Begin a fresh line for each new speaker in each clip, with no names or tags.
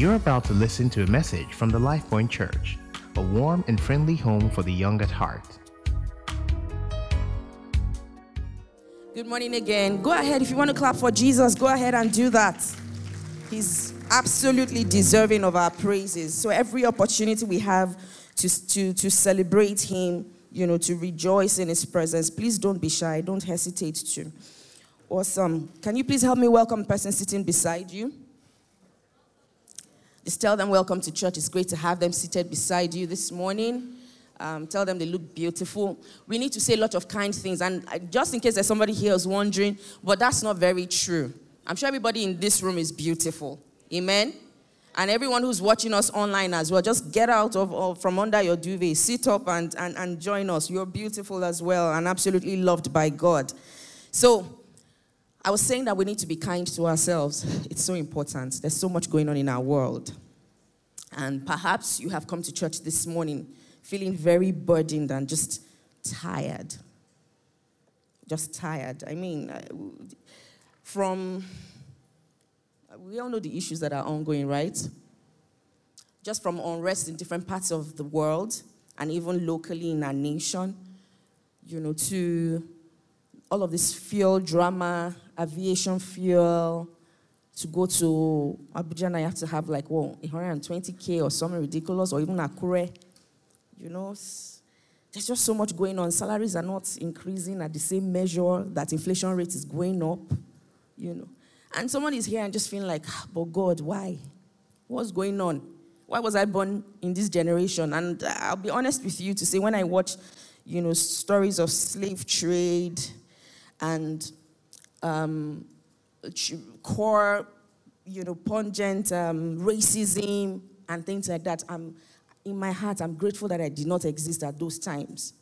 You're about to listen to a message from the Life Point Church, a warm and friendly home for the young at heart.
Good morning again. Go ahead, if you want to clap for Jesus, go ahead and do that. He's absolutely deserving of our praises. So, every opportunity we have to, to, to celebrate Him, you know, to rejoice in His presence, please don't be shy. Don't hesitate to. Awesome. Can you please help me welcome the person sitting beside you? Just tell them welcome to church. It's great to have them seated beside you this morning. Um, tell them they look beautiful. We need to say a lot of kind things. And uh, just in case there's somebody here who's wondering, but that's not very true. I'm sure everybody in this room is beautiful. Amen. And everyone who's watching us online as well, just get out of, of from under your duvet, sit up and, and, and join us. You're beautiful as well and absolutely loved by God. So, I was saying that we need to be kind to ourselves. It's so important. There's so much going on in our world. And perhaps you have come to church this morning feeling very burdened and just tired. Just tired. I mean, from, we all know the issues that are ongoing, right? Just from unrest in different parts of the world and even locally in our nation, you know, to all of this fuel drama, aviation fuel, to go to Abuja I have to have like, well, 120K or something ridiculous, or even Akure. You know, there's just so much going on. Salaries are not increasing at the same measure that inflation rate is going up, you know. And someone is here and just feeling like, ah, but God, why? What's going on? Why was I born in this generation? And I'll be honest with you to say, when I watch, you know, stories of slave trade and um, core, you know, pungent um, racism and things like that. I'm, in my heart, I'm grateful that I did not exist at those times.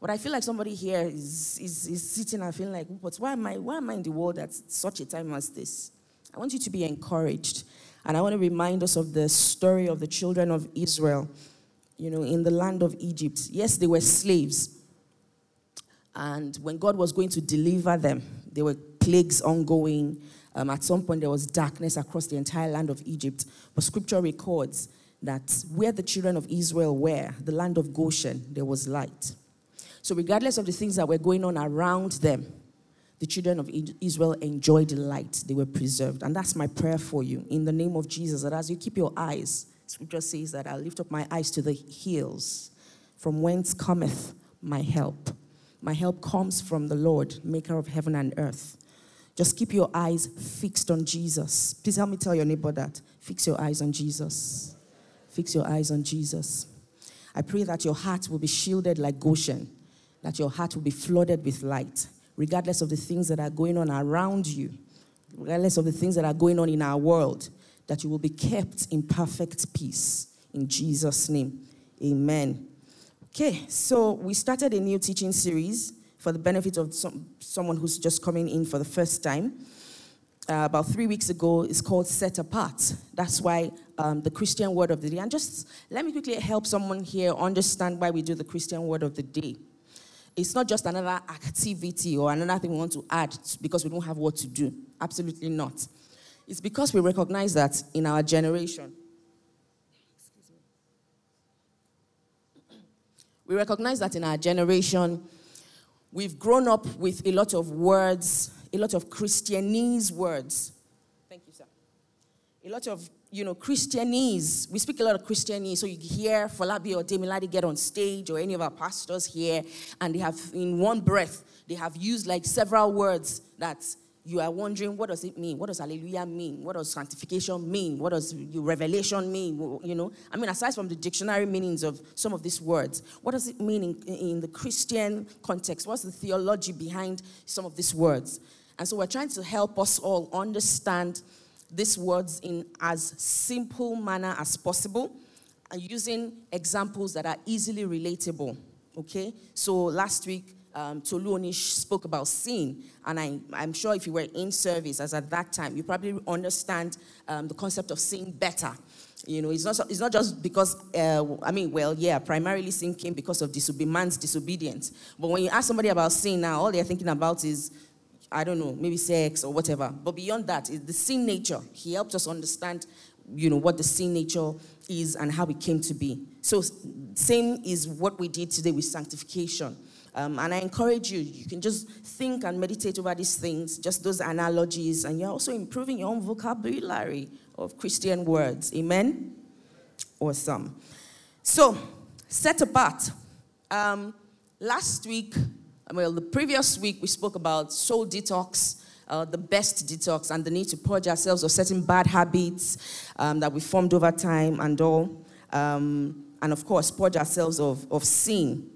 But I feel like somebody here is, is, is sitting and feeling like, but why am, I, why am I in the world at such a time as this? I want you to be encouraged. And I want to remind us of the story of the children of Israel, you know, in the land of Egypt. Yes, they were slaves. And when God was going to deliver them, there were plagues ongoing. Um, at some point, there was darkness across the entire land of Egypt. But scripture records that where the children of Israel were, the land of Goshen, there was light. So, regardless of the things that were going on around them, the children of Israel enjoyed light. They were preserved. And that's my prayer for you in the name of Jesus that as you keep your eyes, scripture says that I'll lift up my eyes to the hills, from whence cometh my help. My help comes from the Lord, maker of heaven and earth. Just keep your eyes fixed on Jesus. Please help me tell your neighbor that. Fix your eyes on Jesus. Fix your eyes on Jesus. I pray that your heart will be shielded like Goshen, that your heart will be flooded with light, regardless of the things that are going on around you, regardless of the things that are going on in our world, that you will be kept in perfect peace. In Jesus' name, amen. Okay, so we started a new teaching series for the benefit of some, someone who's just coming in for the first time. Uh, about three weeks ago, it's called Set Apart. That's why um, the Christian Word of the Day. And just let me quickly help someone here understand why we do the Christian Word of the Day. It's not just another activity or another thing we want to add because we don't have what to do. Absolutely not. It's because we recognize that in our generation, We recognize that in our generation, we've grown up with a lot of words, a lot of Christianese words. Thank you, sir. A lot of, you know, Christianese. We speak a lot of Christianese. So you hear Falabi or Demiladi get on stage or any of our pastors here, and they have, in one breath, they have used like several words that you are wondering what does it mean? What does hallelujah mean? What does sanctification mean? What does revelation mean? You know? I mean aside from the dictionary meanings of some of these words what does it mean in, in the christian context? What's the theology behind some of these words? And so we're trying to help us all understand these words in as simple manner as possible and using examples that are easily relatable okay? So last week um, Tolu Onish spoke about sin, and I, am sure if you were in service as at that time, you probably understand um, the concept of sin better. You know, it's not, it's not just because, uh, I mean, well, yeah, primarily sin came because of disobe- man's disobedience. But when you ask somebody about sin now, all they're thinking about is, I don't know, maybe sex or whatever. But beyond that, is the sin nature. He helped us understand you know, what the sin nature is and how it came to be. So, same is what we did today with sanctification. Um, and I encourage you, you can just think and meditate over these things, just those analogies, and you're also improving your own vocabulary of Christian words. Amen? Awesome. So, set apart. Um, last week, well, the previous week, we spoke about soul detox, uh, the best detox, and the need to purge ourselves of certain bad habits um, that we formed over time and all. Um, and of course, purge ourselves of, of sin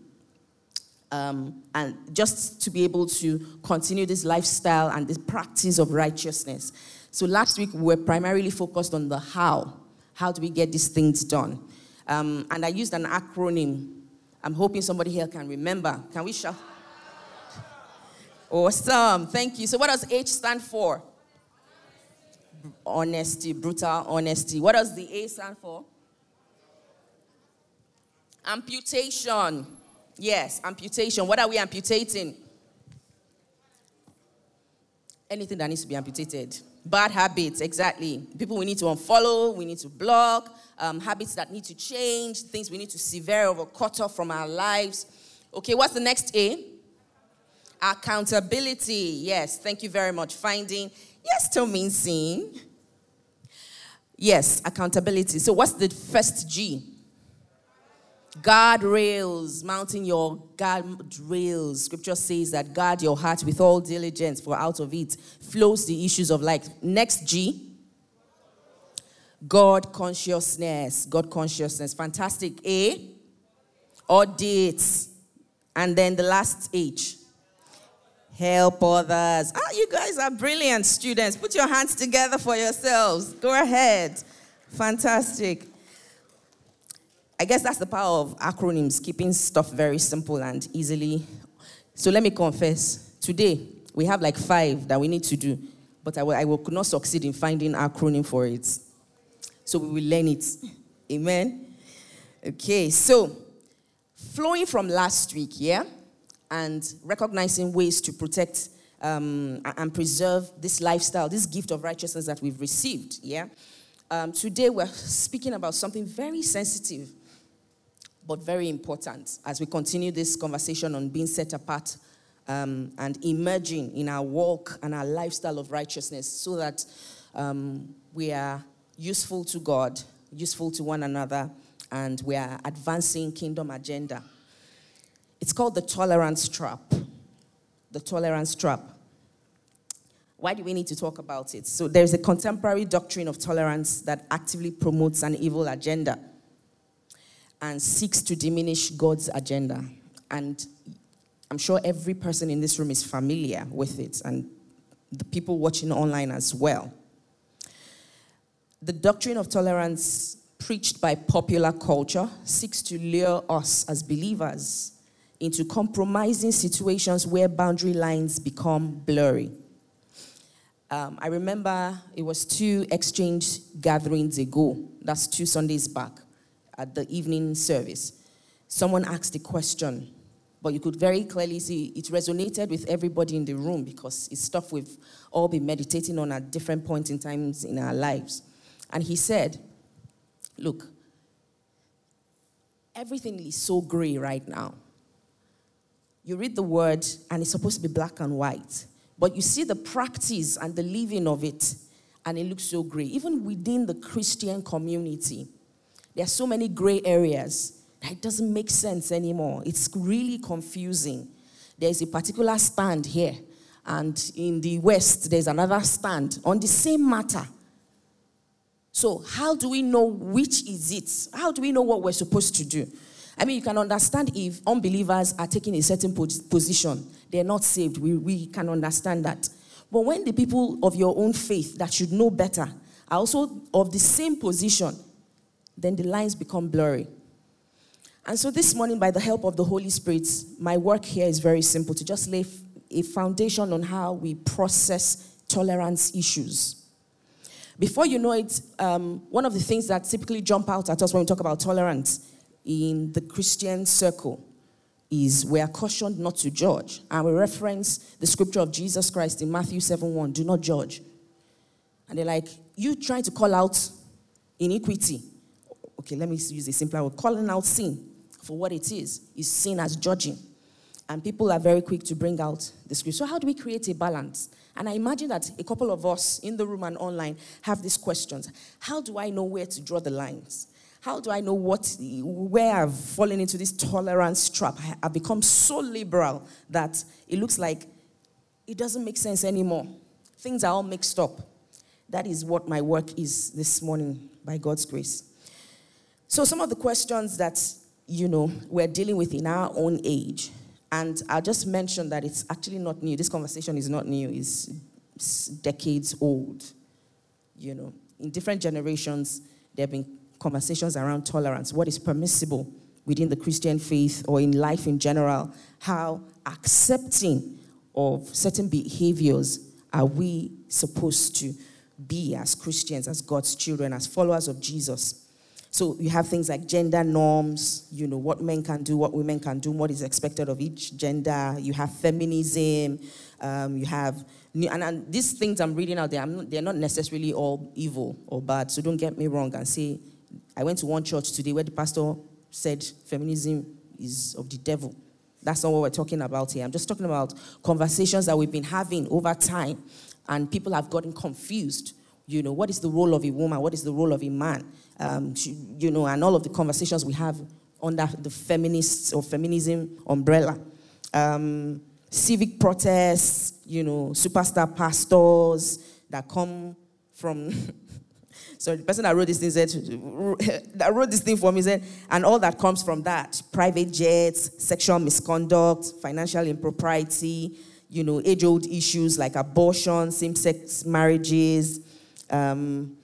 um, and just to be able to continue this lifestyle and this practice of righteousness. So last week we were primarily focused on the how. How do we get these things done? Um, and I used an acronym. I'm hoping somebody here can remember. Can we shout? Awesome. Thank you. So what does H stand for? Honesty, brutal honesty. What does the A stand for? Amputation. Yes, amputation. What are we amputating? Anything that needs to be amputated. Bad habits, exactly. People we need to unfollow, we need to block, um, habits that need to change, things we need to sever or cut off from our lives. Okay, what's the next A? Accountability. Yes, thank you very much. Finding. Yes, to mean seeing. Yes, accountability. So, what's the first G? Guardrails, mounting your guardrails. Scripture says that guard your heart with all diligence, for out of it flows the issues of life. Next G. God consciousness. God consciousness. Fantastic. A. Audits. And then the last H. Help others. Ah, you guys are brilliant students. Put your hands together for yourselves. Go ahead. Fantastic. I guess that's the power of acronyms, keeping stuff very simple and easily. So let me confess. Today, we have like five that we need to do, but I will, I will not succeed in finding acronym for it. So we will learn it. Amen. Okay, so flowing from last week, yeah, and recognizing ways to protect um, and preserve this lifestyle, this gift of righteousness that we've received, yeah. Um, today we're speaking about something very sensitive but very important as we continue this conversation on being set apart um, and emerging in our walk and our lifestyle of righteousness so that um, we are useful to God, useful to one another, and we are advancing kingdom agenda. It's called the tolerance trap. The tolerance trap. Why do we need to talk about it? So, there's a contemporary doctrine of tolerance that actively promotes an evil agenda and seeks to diminish God's agenda. And I'm sure every person in this room is familiar with it, and the people watching online as well. The doctrine of tolerance, preached by popular culture, seeks to lure us as believers into compromising situations where boundary lines become blurry. Um, I remember it was two exchange gatherings ago, that's two Sundays back at the evening service, someone asked a question, but you could very clearly see it resonated with everybody in the room because it's stuff we've all been meditating on at different points in times in our lives. And he said, Look, everything is so gray right now. You read the word, and it's supposed to be black and white, but you see the practice and the living of it, and it looks so gray. Even within the Christian community, there are so many gray areas that it doesn't make sense anymore. It's really confusing. There's a particular stand here, and in the West, there's another stand on the same matter. So, how do we know which is it? How do we know what we're supposed to do? I mean, you can understand if unbelievers are taking a certain position, they're not saved. We, we can understand that. But when the people of your own faith that should know better are also of the same position, then the lines become blurry. And so this morning, by the help of the Holy Spirit, my work here is very simple to just lay a foundation on how we process tolerance issues. Before you know it, um, one of the things that typically jump out at us when we talk about tolerance in the Christian circle is we are cautioned not to judge. And we reference the scripture of Jesus Christ in Matthew 7 1 do not judge. And they're like, you trying to call out iniquity. Okay, let me use a simpler word. Calling out sin for what it is is seen as judging. And people are very quick to bring out the scripture. So, how do we create a balance? And I imagine that a couple of us in the room and online have these questions. How do I know where to draw the lines? How do I know what, where I've fallen into this tolerance trap? I've become so liberal that it looks like it doesn't make sense anymore. Things are all mixed up. That is what my work is this morning, by God's grace. So, some of the questions that, you know, we're dealing with in our own age, and I'll just mention that it's actually not new. This conversation is not new, it's, it's decades old. You know, in different generations, there have been conversations around tolerance, what is permissible within the Christian faith or in life in general, how accepting of certain behaviors are we supposed to be as Christians, as God's children, as followers of Jesus. So you have things like gender norms, you know, what men can do, what women can do, what is expected of each gender. You have feminism, um, you have, and, and, these things I'm reading out there, they're not necessarily all evil or bad. So don't get me wrong and say I went to one church today where the pastor said feminism is of the devil. That's not what we're talking about here. I'm just talking about conversations that we've been having over time, and people have gotten confused. You know, what is the role of a woman? What is the role of a man? Um, you know, and all of the conversations we have under the feminist or feminism umbrella. Um, civic protests, you know, superstar pastors that come from So the person that wrote this thing said, that wrote this thing for me said, and all that comes from that private jets, sexual misconduct, financial impropriety, you know, age old issues like abortion, same sex marriages, um,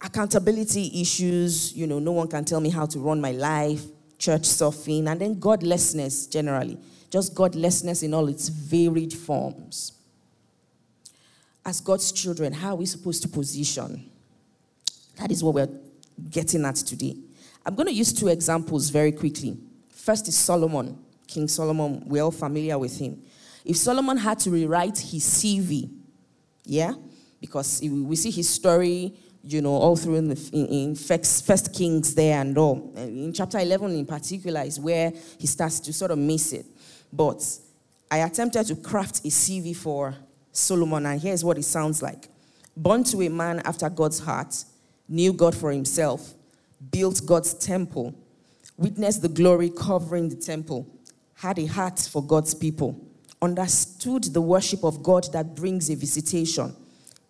accountability issues, you know, no one can tell me how to run my life, church surfing, and then godlessness generally. Just godlessness in all its varied forms. As God's children, how are we supposed to position? That is what we're getting at today. I'm going to use two examples very quickly. First is Solomon, King Solomon. We're all familiar with him. If Solomon had to rewrite his CV, yeah, because we see his story, you know, all through in, the, in, in first, first Kings there and all. And In chapter 11 in particular is where he starts to sort of miss it. But I attempted to craft a CV for Solomon, and here's what it sounds like Born to a man after God's heart, knew God for himself, built God's temple, witnessed the glory covering the temple, had a heart for God's people, understood the worship of God that brings a visitation,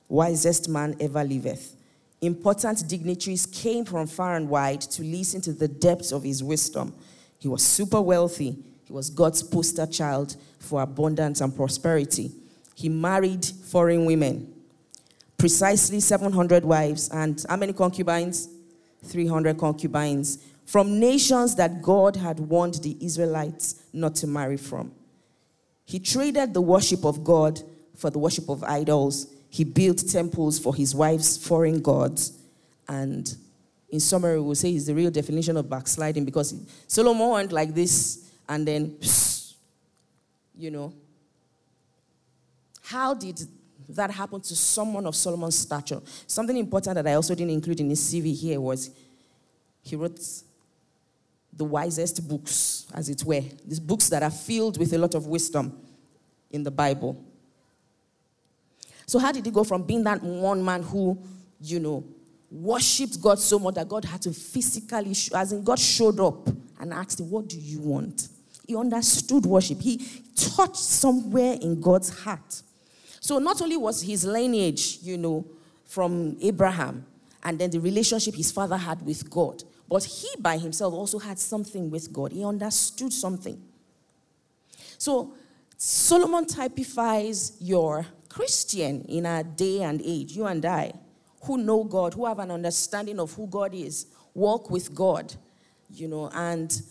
wisest man ever liveth. Important dignitaries came from far and wide to listen to the depths of his wisdom. He was super wealthy. He was God's poster child for abundance and prosperity. He married foreign women precisely 700 wives and how many concubines? 300 concubines from nations that God had warned the Israelites not to marry from. He traded the worship of God for the worship of idols. He built temples for his wife's foreign gods. And in summary, we'll say he's the real definition of backsliding because Solomon went like this and then, you know. How did that happen to someone of Solomon's stature. Something important that I also didn't include in his CV here was he wrote the wisest books, as it were, these books that are filled with a lot of wisdom in the Bible. So, how did he go from being that one man who, you know, worshipped God so much that God had to physically, as in God showed up and asked him, What do you want? He understood worship. He touched somewhere in God's heart. So not only was his lineage, you know, from Abraham, and then the relationship his father had with God, but he by himself also had something with God. He understood something. So Solomon typifies your Christian in our day and age, you and I, who know God, who have an understanding of who God is, walk with God, you know, and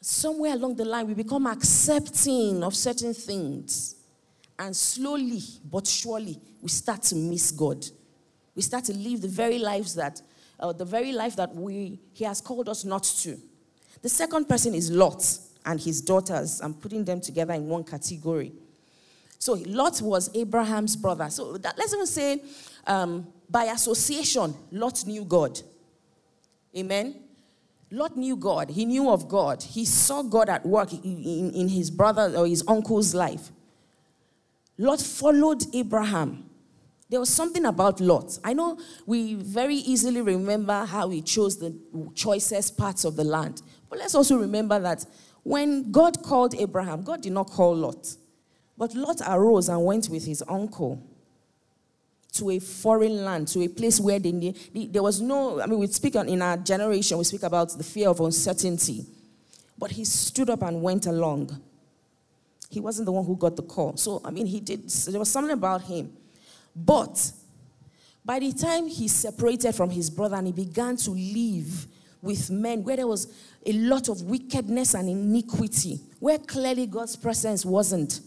somewhere along the line we become accepting of certain things and slowly but surely, we start to miss God. We start to live the very lives that, uh, the very life that we, He has called us not to. The second person is Lot and his daughters. I'm putting them together in one category. So Lot was Abraham's brother. So that, let's even say, um, by association, Lot knew God. Amen. Lot knew God. He knew of God. He saw God at work in, in, in his brother or his uncle's life. Lot followed Abraham. There was something about Lot. I know we very easily remember how he chose the choicest parts of the land. But let's also remember that when God called Abraham, God did not call Lot. But Lot arose and went with his uncle to a foreign land, to a place where they, there was no, I mean, we speak on, in our generation, we speak about the fear of uncertainty. But he stood up and went along. He wasn't the one who got the call. So, I mean, he did, there was something about him. But by the time he separated from his brother and he began to live with men where there was a lot of wickedness and iniquity, where clearly God's presence wasn't,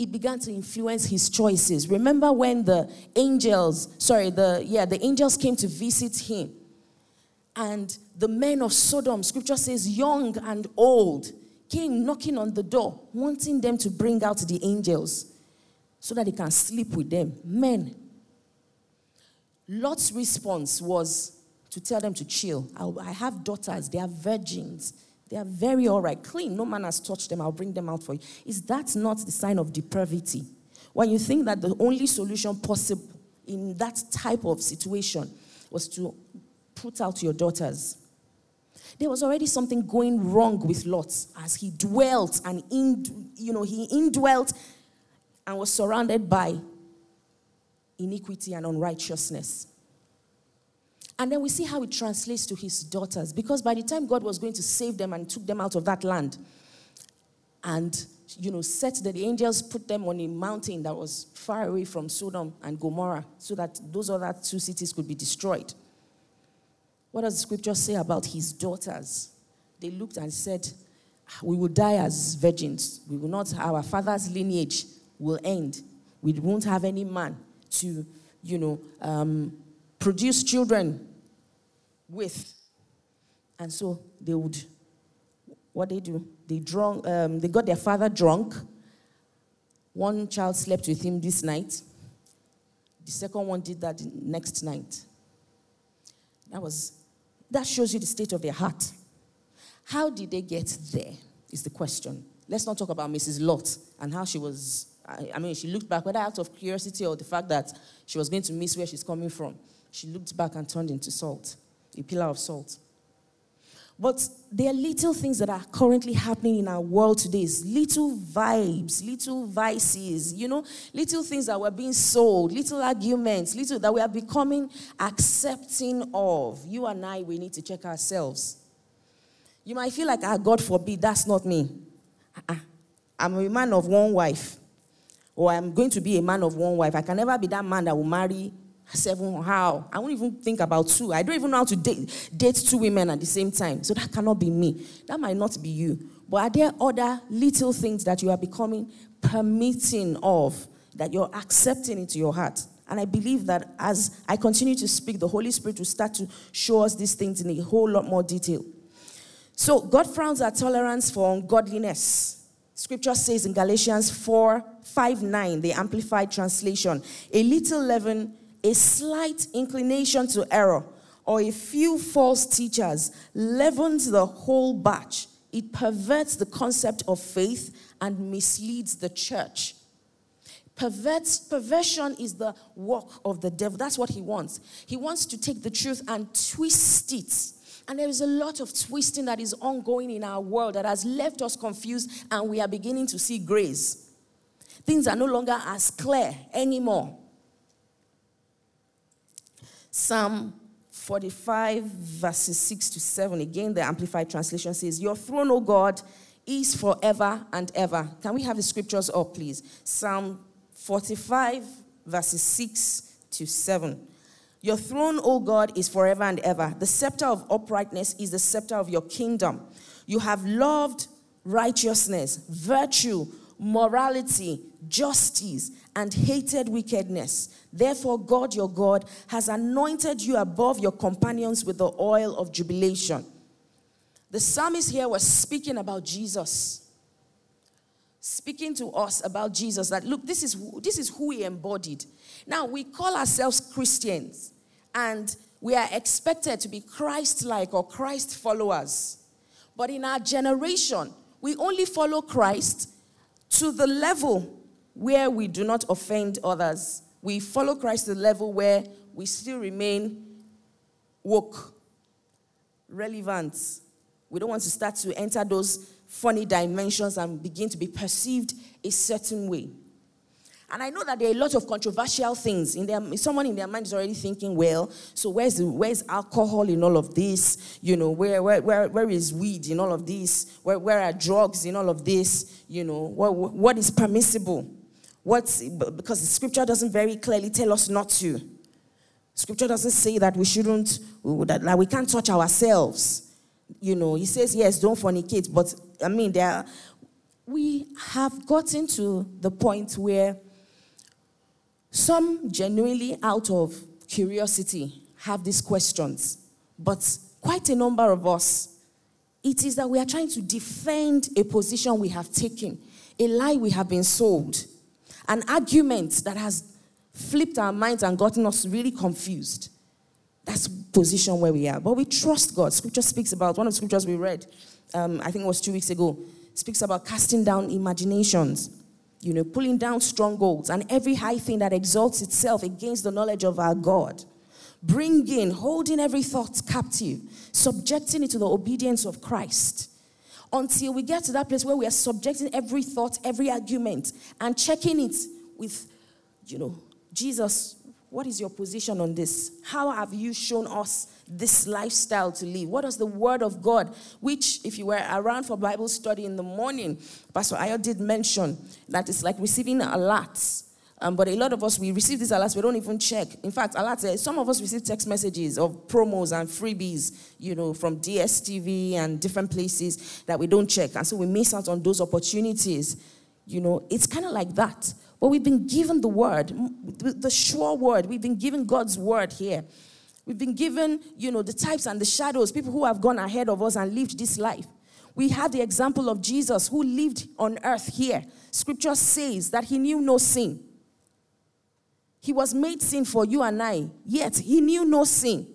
it began to influence his choices. Remember when the angels, sorry, the yeah, the angels came to visit him. And the men of Sodom, scripture says, young and old, came knocking on the door, wanting them to bring out the angels so that he can sleep with them. Men. Lot's response was to tell them to chill. I have daughters, they are virgins. They are very all right, clean. No man has touched them. I'll bring them out for you. Is that not the sign of depravity? When you think that the only solution possible in that type of situation was to put out your daughters, there was already something going wrong with Lot as he dwelt and in, you know he indwelt and was surrounded by iniquity and unrighteousness. And then we see how it translates to his daughters. Because by the time God was going to save them and took them out of that land, and you know, set that the angels put them on a mountain that was far away from Sodom and Gomorrah, so that those other two cities could be destroyed. What does the scripture say about his daughters? They looked and said, We will die as virgins. We will not, our father's lineage will end. We won't have any man to, you know, um, produce children with. And so they would, what they do, they drunk, um, they got their father drunk. One child slept with him this night. The second one did that the next night. That was, that shows you the state of their heart. How did they get there? Is the question. Let's not talk about Mrs. Lot and how she was. I, I mean, she looked back, whether out of curiosity or the fact that she was going to miss where she's coming from. She looked back and turned into salt a pillar of salt. But there are little things that are currently happening in our world today. Little vibes, little vices, you know, little things that were being sold, little arguments, little that we are becoming accepting of. You and I, we need to check ourselves. You might feel like, ah, God forbid, that's not me. Uh-uh. I'm a man of one wife, or I'm going to be a man of one wife. I can never be that man that will marry seven how? I won't even think about two. I don't even know how to date, date two women at the same time. So that cannot be me. That might not be you. But are there other little things that you are becoming permitting of that you're accepting into your heart? And i believe that as i continue to speak the holy spirit will start to show us these things in a whole lot more detail. So god frowns at tolerance for ungodliness. Scripture says in Galatians 4 5 9, the Amplified Translation, a little leaven a slight inclination to error or a few false teachers leavens the whole batch. It perverts the concept of faith and misleads the church. Perverts, perversion is the work of the devil. That's what he wants. He wants to take the truth and twist it. And there is a lot of twisting that is ongoing in our world that has left us confused, and we are beginning to see grace. Things are no longer as clear anymore. Psalm 45, verses 6 to 7. Again, the Amplified Translation says, Your throne, O God, is forever and ever. Can we have the scriptures up, please? Psalm 45, verses 6 to 7. Your throne, O God, is forever and ever. The scepter of uprightness is the scepter of your kingdom. You have loved righteousness, virtue, morality, justice, and hated wickedness. Therefore, God your God has anointed you above your companions with the oil of jubilation. The psalmist here was speaking about Jesus. Speaking to us about Jesus that look, this is, this is who he embodied. Now, we call ourselves Christians, and we are expected to be Christ like or Christ followers. But in our generation, we only follow Christ to the level where we do not offend others. We follow Christ to the level where we still remain woke, relevant. We don't want to start to enter those funny dimensions and begin to be perceived a certain way. And I know that there are a lot of controversial things in their someone in their mind is already thinking, well, so where's the, where's alcohol in all of this? You know, where where where, where is weed in all of this? Where where are drugs in all of this? You know, what what is permissible? What's because the scripture doesn't very clearly tell us not to. Scripture doesn't say that we shouldn't that, we can't touch ourselves. You know, he says yes, don't fornicate, but I mean there we have gotten to the point where some genuinely, out of curiosity, have these questions, but quite a number of us, it is that we are trying to defend a position we have taken, a lie we have been sold, an argument that has flipped our minds and gotten us really confused. That's position where we are. But we trust God. Scripture speaks about one of the scriptures we read, um, I think it was two weeks ago, speaks about casting down imaginations you know, pulling down strongholds and every high thing that exalts itself against the knowledge of our God. Bringing, holding every thought captive, subjecting it to the obedience of Christ. Until we get to that place where we are subjecting every thought, every argument, and checking it with, you know, Jesus, what is your position on this? How have you shown us this lifestyle to live? What does the Word of God, which, if you were around for Bible study in the morning, Pastor Ayo did mention that it's like receiving alerts. Um, but a lot of us, we receive these alerts, we don't even check. In fact, alerts, uh, some of us receive text messages of promos and freebies, you know, from DSTV and different places that we don't check. And so we miss out on those opportunities. You know, it's kind of like that. But we've been given the word, the sure word. We've been given God's word here. We've been given, you know, the types and the shadows, people who have gone ahead of us and lived this life. We have the example of Jesus who lived on earth here. Scripture says that he knew no sin. He was made sin for you and I, yet he knew no sin.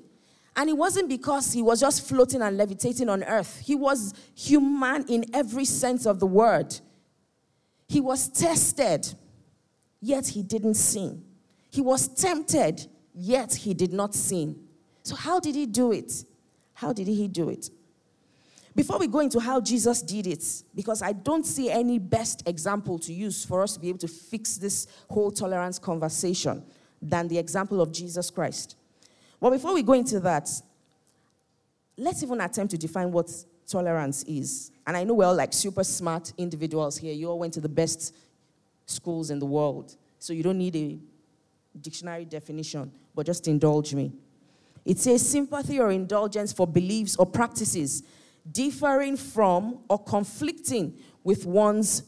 And it wasn't because he was just floating and levitating on earth. He was human in every sense of the word. He was tested yet he didn't sin. He was tempted, yet he did not sin. So, how did he do it? How did he do it? Before we go into how Jesus did it, because I don't see any best example to use for us to be able to fix this whole tolerance conversation than the example of Jesus Christ. Well, before we go into that, let's even attempt to define what tolerance is. And I know we're all like super smart individuals here. You all went to the best schools in the world. So you don't need a dictionary definition, but just indulge me. It says sympathy or indulgence for beliefs or practices differing from or conflicting with one's,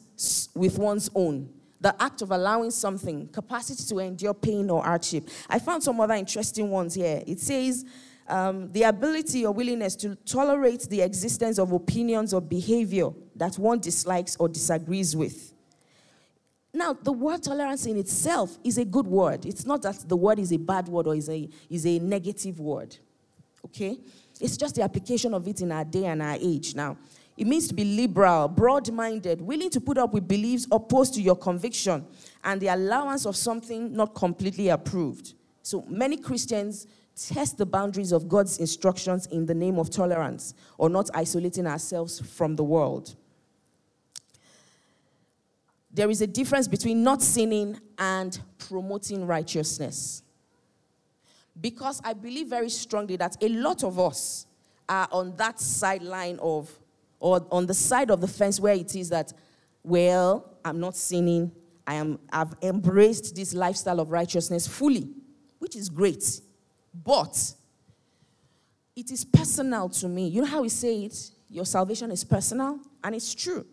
with one's own. The act of allowing something, capacity to endure pain or hardship. I found some other interesting ones here. It says um, the ability or willingness to tolerate the existence of opinions or behavior that one dislikes or disagrees with. Now, the word tolerance in itself is a good word. It's not that the word is a bad word or is a, is a negative word. Okay? It's just the application of it in our day and our age now. It means to be liberal, broad minded, willing to put up with beliefs opposed to your conviction, and the allowance of something not completely approved. So many Christians test the boundaries of God's instructions in the name of tolerance or not isolating ourselves from the world there is a difference between not sinning and promoting righteousness. Because I believe very strongly that a lot of us are on that sideline of, or on the side of the fence where it is that, well, I'm not sinning. I am, I've embraced this lifestyle of righteousness fully, which is great. But it is personal to me. You know how we say it? Your salvation is personal? And it's true.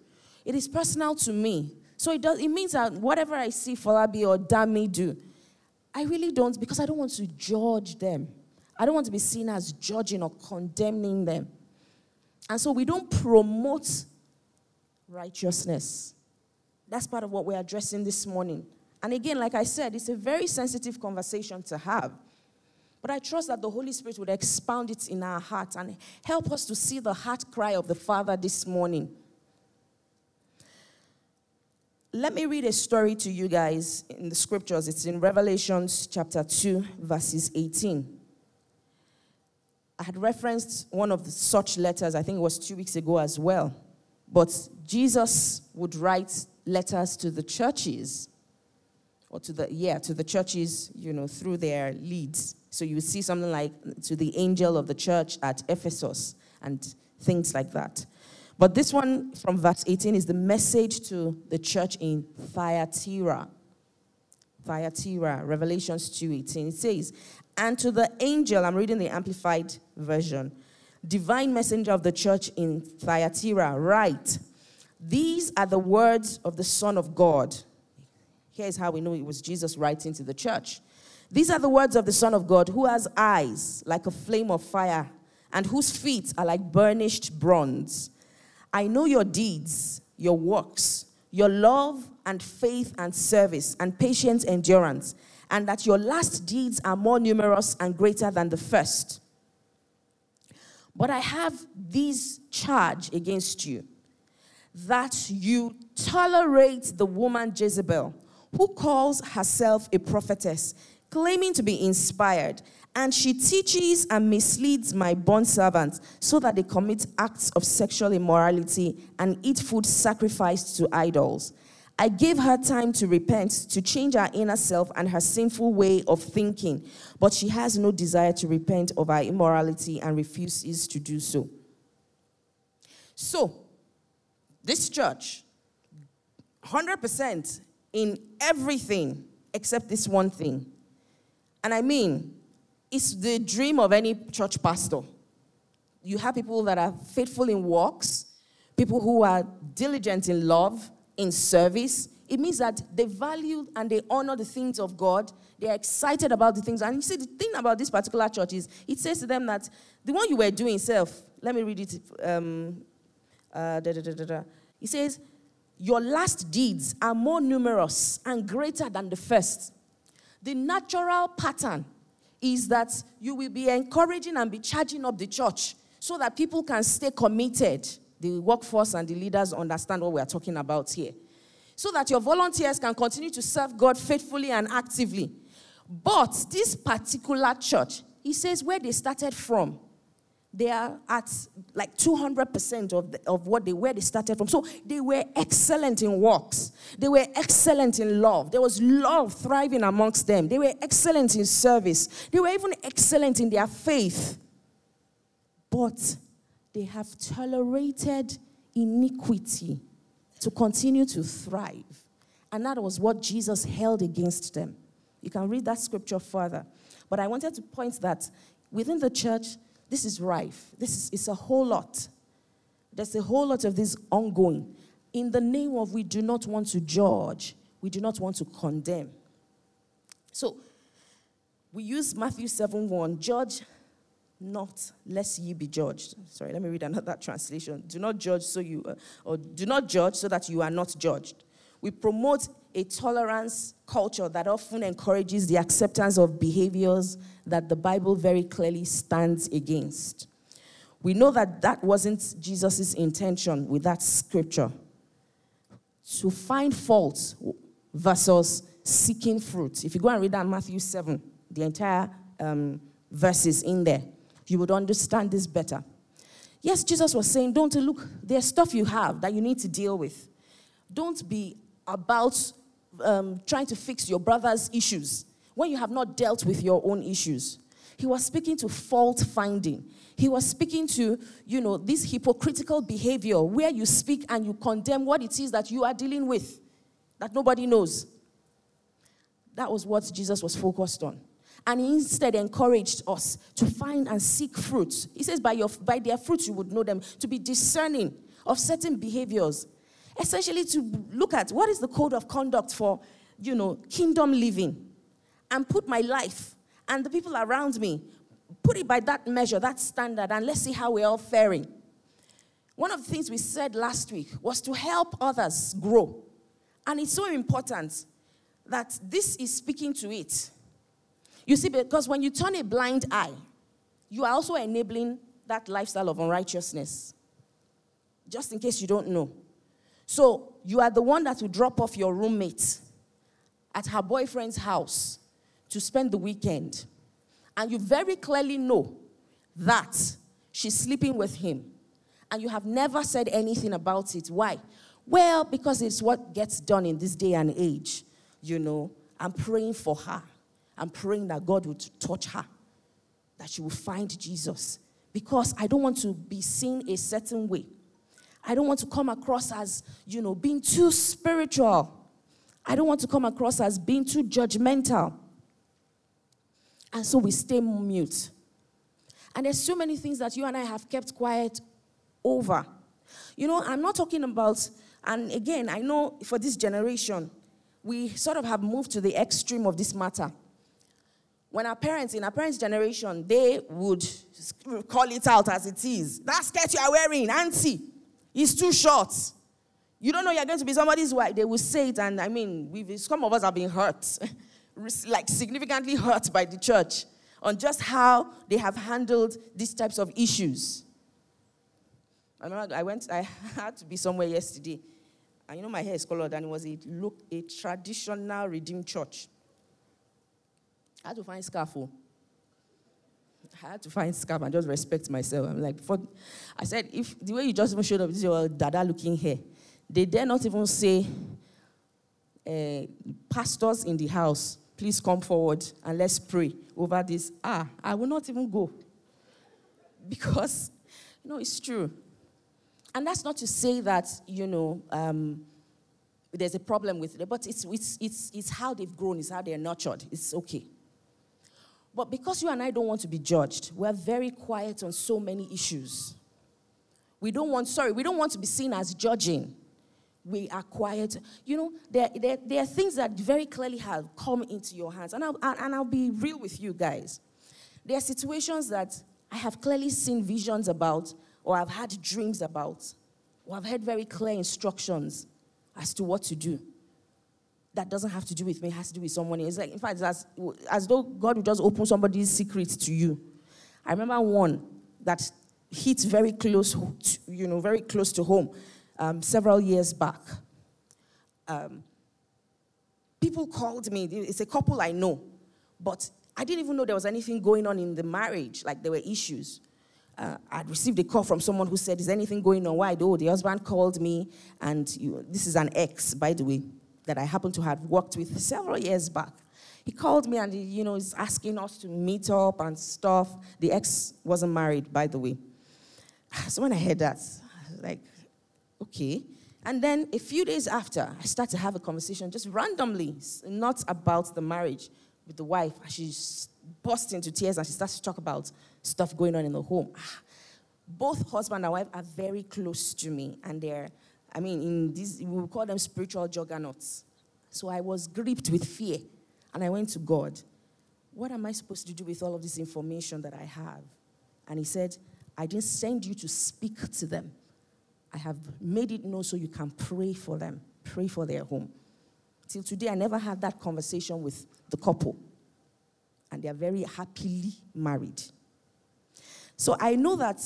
It is personal to me so it, does, it means that whatever I see Falabi or Dami do, I really don't, because I don't want to judge them. I don't want to be seen as judging or condemning them. And so we don't promote righteousness. That's part of what we're addressing this morning. And again, like I said, it's a very sensitive conversation to have. But I trust that the Holy Spirit would expound it in our hearts and help us to see the heart cry of the Father this morning. Let me read a story to you guys in the scriptures. It's in Revelations chapter 2, verses 18. I had referenced one of such letters, I think it was two weeks ago as well. But Jesus would write letters to the churches, or to the, yeah, to the churches, you know, through their leads. So you see something like to the angel of the church at Ephesus and things like that. But this one from verse 18 is the message to the church in Thyatira. Thyatira, Revelations 2:18. It says, "And to the angel, I'm reading the amplified version, divine messenger of the church in Thyatira, write, These are the words of the Son of God. Here's how we know it was Jesus writing to the church. These are the words of the Son of God, who has eyes like a flame of fire, and whose feet are like burnished bronze I know your deeds, your works, your love and faith and service and patient endurance, and that your last deeds are more numerous and greater than the first. But I have this charge against you that you tolerate the woman Jezebel, who calls herself a prophetess, claiming to be inspired and she teaches and misleads my bond servants so that they commit acts of sexual immorality and eat food sacrificed to idols. I gave her time to repent, to change her inner self and her sinful way of thinking, but she has no desire to repent of her immorality and refuses to do so. So, this church, 100% in everything except this one thing. And I mean, it's the dream of any church pastor. You have people that are faithful in works, people who are diligent in love, in service. It means that they value and they honor the things of God. They're excited about the things. And you see, the thing about this particular church is it says to them that the one you were doing self, let me read it. Um, uh, da, da, da, He says, Your last deeds are more numerous and greater than the first. The natural pattern is that you will be encouraging and be charging up the church so that people can stay committed. The workforce and the leaders understand what we are talking about here. So that your volunteers can continue to serve God faithfully and actively. But this particular church, he says, where they started from, they are at like 200% of, the, of what they where they started from. So they were excellent in works. They were excellent in love. There was love thriving amongst them. They were excellent in service. They were even excellent in their faith. But they have tolerated iniquity to continue to thrive. And that was what Jesus held against them. You can read that scripture further. But I wanted to point that within the church, this is rife. This is it's a whole lot. There's a whole lot of this ongoing. In the name of we do not want to judge, we do not want to condemn. So we use Matthew 7 1, judge not lest ye be judged. Sorry, let me read another translation. Do not judge so you, uh, or do not judge so that you are not judged. We promote a tolerance culture that often encourages the acceptance of behaviors that the Bible very clearly stands against. We know that that wasn't Jesus' intention with that scripture. To find fault versus seeking fruit. If you go and read that Matthew 7, the entire um, verses in there, you would understand this better. Yes, Jesus was saying, don't look, there's stuff you have that you need to deal with. Don't be about um, trying to fix your brother's issues when you have not dealt with your own issues. He was speaking to fault finding. He was speaking to, you know, this hypocritical behavior where you speak and you condemn what it is that you are dealing with that nobody knows. That was what Jesus was focused on. And he instead encouraged us to find and seek fruits. He says, by, your, by their fruits you would know them, to be discerning of certain behaviors essentially to look at what is the code of conduct for, you know, kingdom living and put my life and the people around me, put it by that measure, that standard, and let's see how we're all faring. One of the things we said last week was to help others grow. And it's so important that this is speaking to it. You see, because when you turn a blind eye, you are also enabling that lifestyle of unrighteousness. Just in case you don't know. So you are the one that will drop off your roommate at her boyfriend's house to spend the weekend. And you very clearly know that she's sleeping with him. And you have never said anything about it. Why? Well, because it's what gets done in this day and age. You know, I'm praying for her. I'm praying that God would touch her, that she will find Jesus. Because I don't want to be seen a certain way. I don't want to come across as, you know, being too spiritual. I don't want to come across as being too judgmental. And so we stay mute. And there's so many things that you and I have kept quiet over. You know, I'm not talking about, and again, I know for this generation, we sort of have moved to the extreme of this matter. When our parents, in our parents' generation, they would call it out as it is. That skirt you are wearing, auntie, is too short. You don't know you're going to be somebody's wife. They will say it, and I mean, some of us have been hurt, like significantly hurt by the church on just how they have handled these types of issues. I remember I went, I had to be somewhere yesterday, and you know my hair is colored, and it was a look a traditional redeemed church. I had to find scarf. Oh. I had to find scarf and just respect myself. I'm like, for, I said, if the way you just even showed up, this is your dada looking hair. They dare not even say, uh, pastors in the house, please come forward and let's pray over this. Ah, I will not even go. Because, you know, it's true. And that's not to say that, you know, um, there's a problem with it, but it's, it's, it's, it's how they've grown, it's how they're nurtured. It's okay. But because you and I don't want to be judged, we're very quiet on so many issues. We don't want, sorry, we don't want to be seen as judging. We are quiet. You know, there, there, there are things that very clearly have come into your hands. And I'll, and I'll be real with you guys. There are situations that I have clearly seen visions about, or I've had dreams about, or I've had very clear instructions as to what to do. That doesn't have to do with me, it has to do with someone else. Like, in fact, as, as though God would just open somebody's secrets to you. I remember one that hit very close, to, you know, very close to home um, several years back. Um, people called me, it's a couple I know, but I didn't even know there was anything going on in the marriage, like there were issues uh, I'd received a call from someone who said, Is anything going on? Why? Oh, the husband called me, and you, this is an ex, by the way, that I happen to have worked with several years back. He called me and he, you know, is asking us to meet up and stuff. The ex wasn't married, by the way. So when I heard that, like, okay. And then a few days after, I start to have a conversation just randomly, not about the marriage with the wife. She bursts into tears and she starts to talk about stuff going on in the home. Ah, both husband and wife are very close to me, and they're, I mean, in this, we call them spiritual juggernauts. So I was gripped with fear, and I went to God. What am I supposed to do with all of this information that I have? And He said, I didn't send you to speak to them. I have made it known so you can pray for them, pray for their home. Till today, I never had that conversation with the couple and they are very happily married. So I know that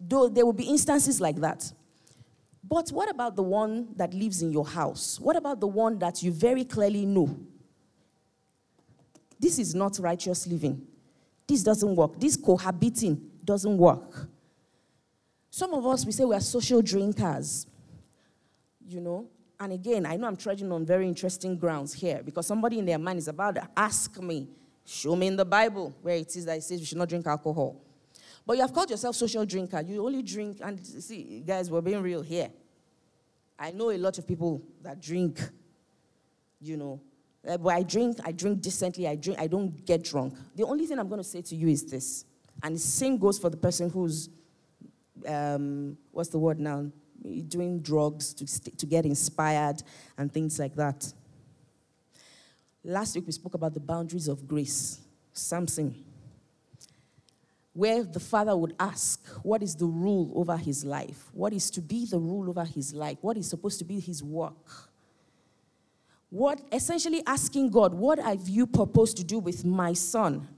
though there will be instances like that. But what about the one that lives in your house? What about the one that you very clearly know? This is not righteous living. This doesn't work. This cohabiting doesn't work. Some of us, we say we are social drinkers, you know. And again, I know I'm treading on very interesting grounds here because somebody in their mind is about to ask me, Show me in the Bible where it is that it says we should not drink alcohol. But you have called yourself social drinker. You only drink, and see, guys, we're being real here. I know a lot of people that drink, you know. Uh, but I drink, I drink decently, I drink, I don't get drunk. The only thing I'm going to say to you is this, and the same goes for the person who's, um, what's the word now, doing drugs to, to get inspired and things like that. Last week we spoke about the boundaries of grace. Samson. Where the father would ask, What is the rule over his life? What is to be the rule over his life? What is supposed to be his work? What essentially asking God, what have you proposed to do with my son?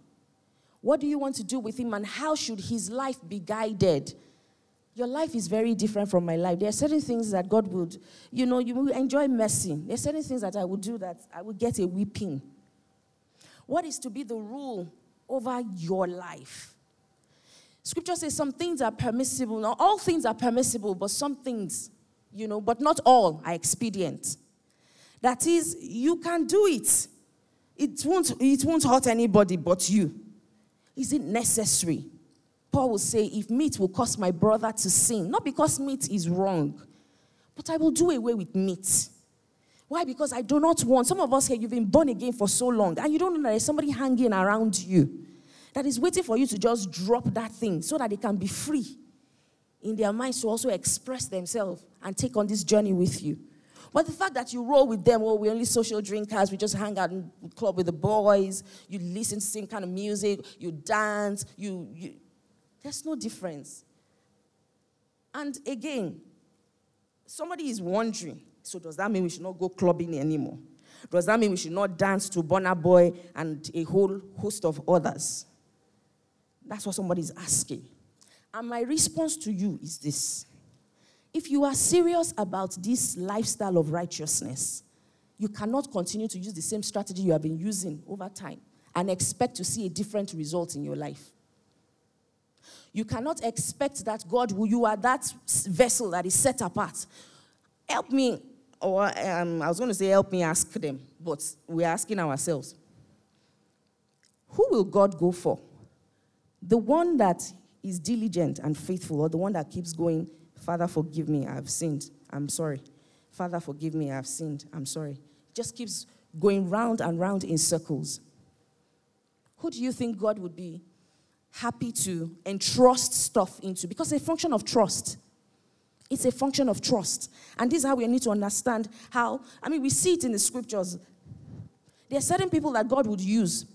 What do you want to do with him and how should his life be guided? Your life is very different from my life. There are certain things that God would, you know, you will enjoy mercy. There are certain things that I would do that I would get a weeping. What is to be the rule over your life? Scripture says some things are permissible. Now, all things are permissible, but some things, you know, but not all are expedient. That is, you can do it. It won't, it won't hurt anybody but you. Is it necessary? Paul will say, if meat will cause my brother to sin, not because meat is wrong, but I will do away with meat. Why? Because I do not want. Some of us here, you've been born again for so long, and you don't know that there's somebody hanging around you that is waiting for you to just drop that thing so that they can be free in their minds to also express themselves and take on this journey with you. But the fact that you roll with them, oh, we're only social drinkers, we just hang out in club with the boys, you listen to same kind of music, you dance, you, you there's no difference. And again, somebody is wondering, so does that mean we should not go clubbing anymore? Does that mean we should not dance to Burna Boy and a whole host of others? That's what somebody is asking. And my response to you is this if you are serious about this lifestyle of righteousness, you cannot continue to use the same strategy you have been using over time and expect to see a different result in your life. You cannot expect that God, who you are that vessel that is set apart. Help me, or um, I was going to say, help me ask them, but we're asking ourselves who will God go for? The one that is diligent and faithful, or the one that keeps going Father, forgive me, I've sinned. I'm sorry. Father, forgive me, I've sinned. I'm sorry. Just keeps going round and round in circles. Who do you think God would be happy to entrust stuff into? Because it's a function of trust. It's a function of trust. And this is how we need to understand how, I mean, we see it in the scriptures. There are certain people that God would use.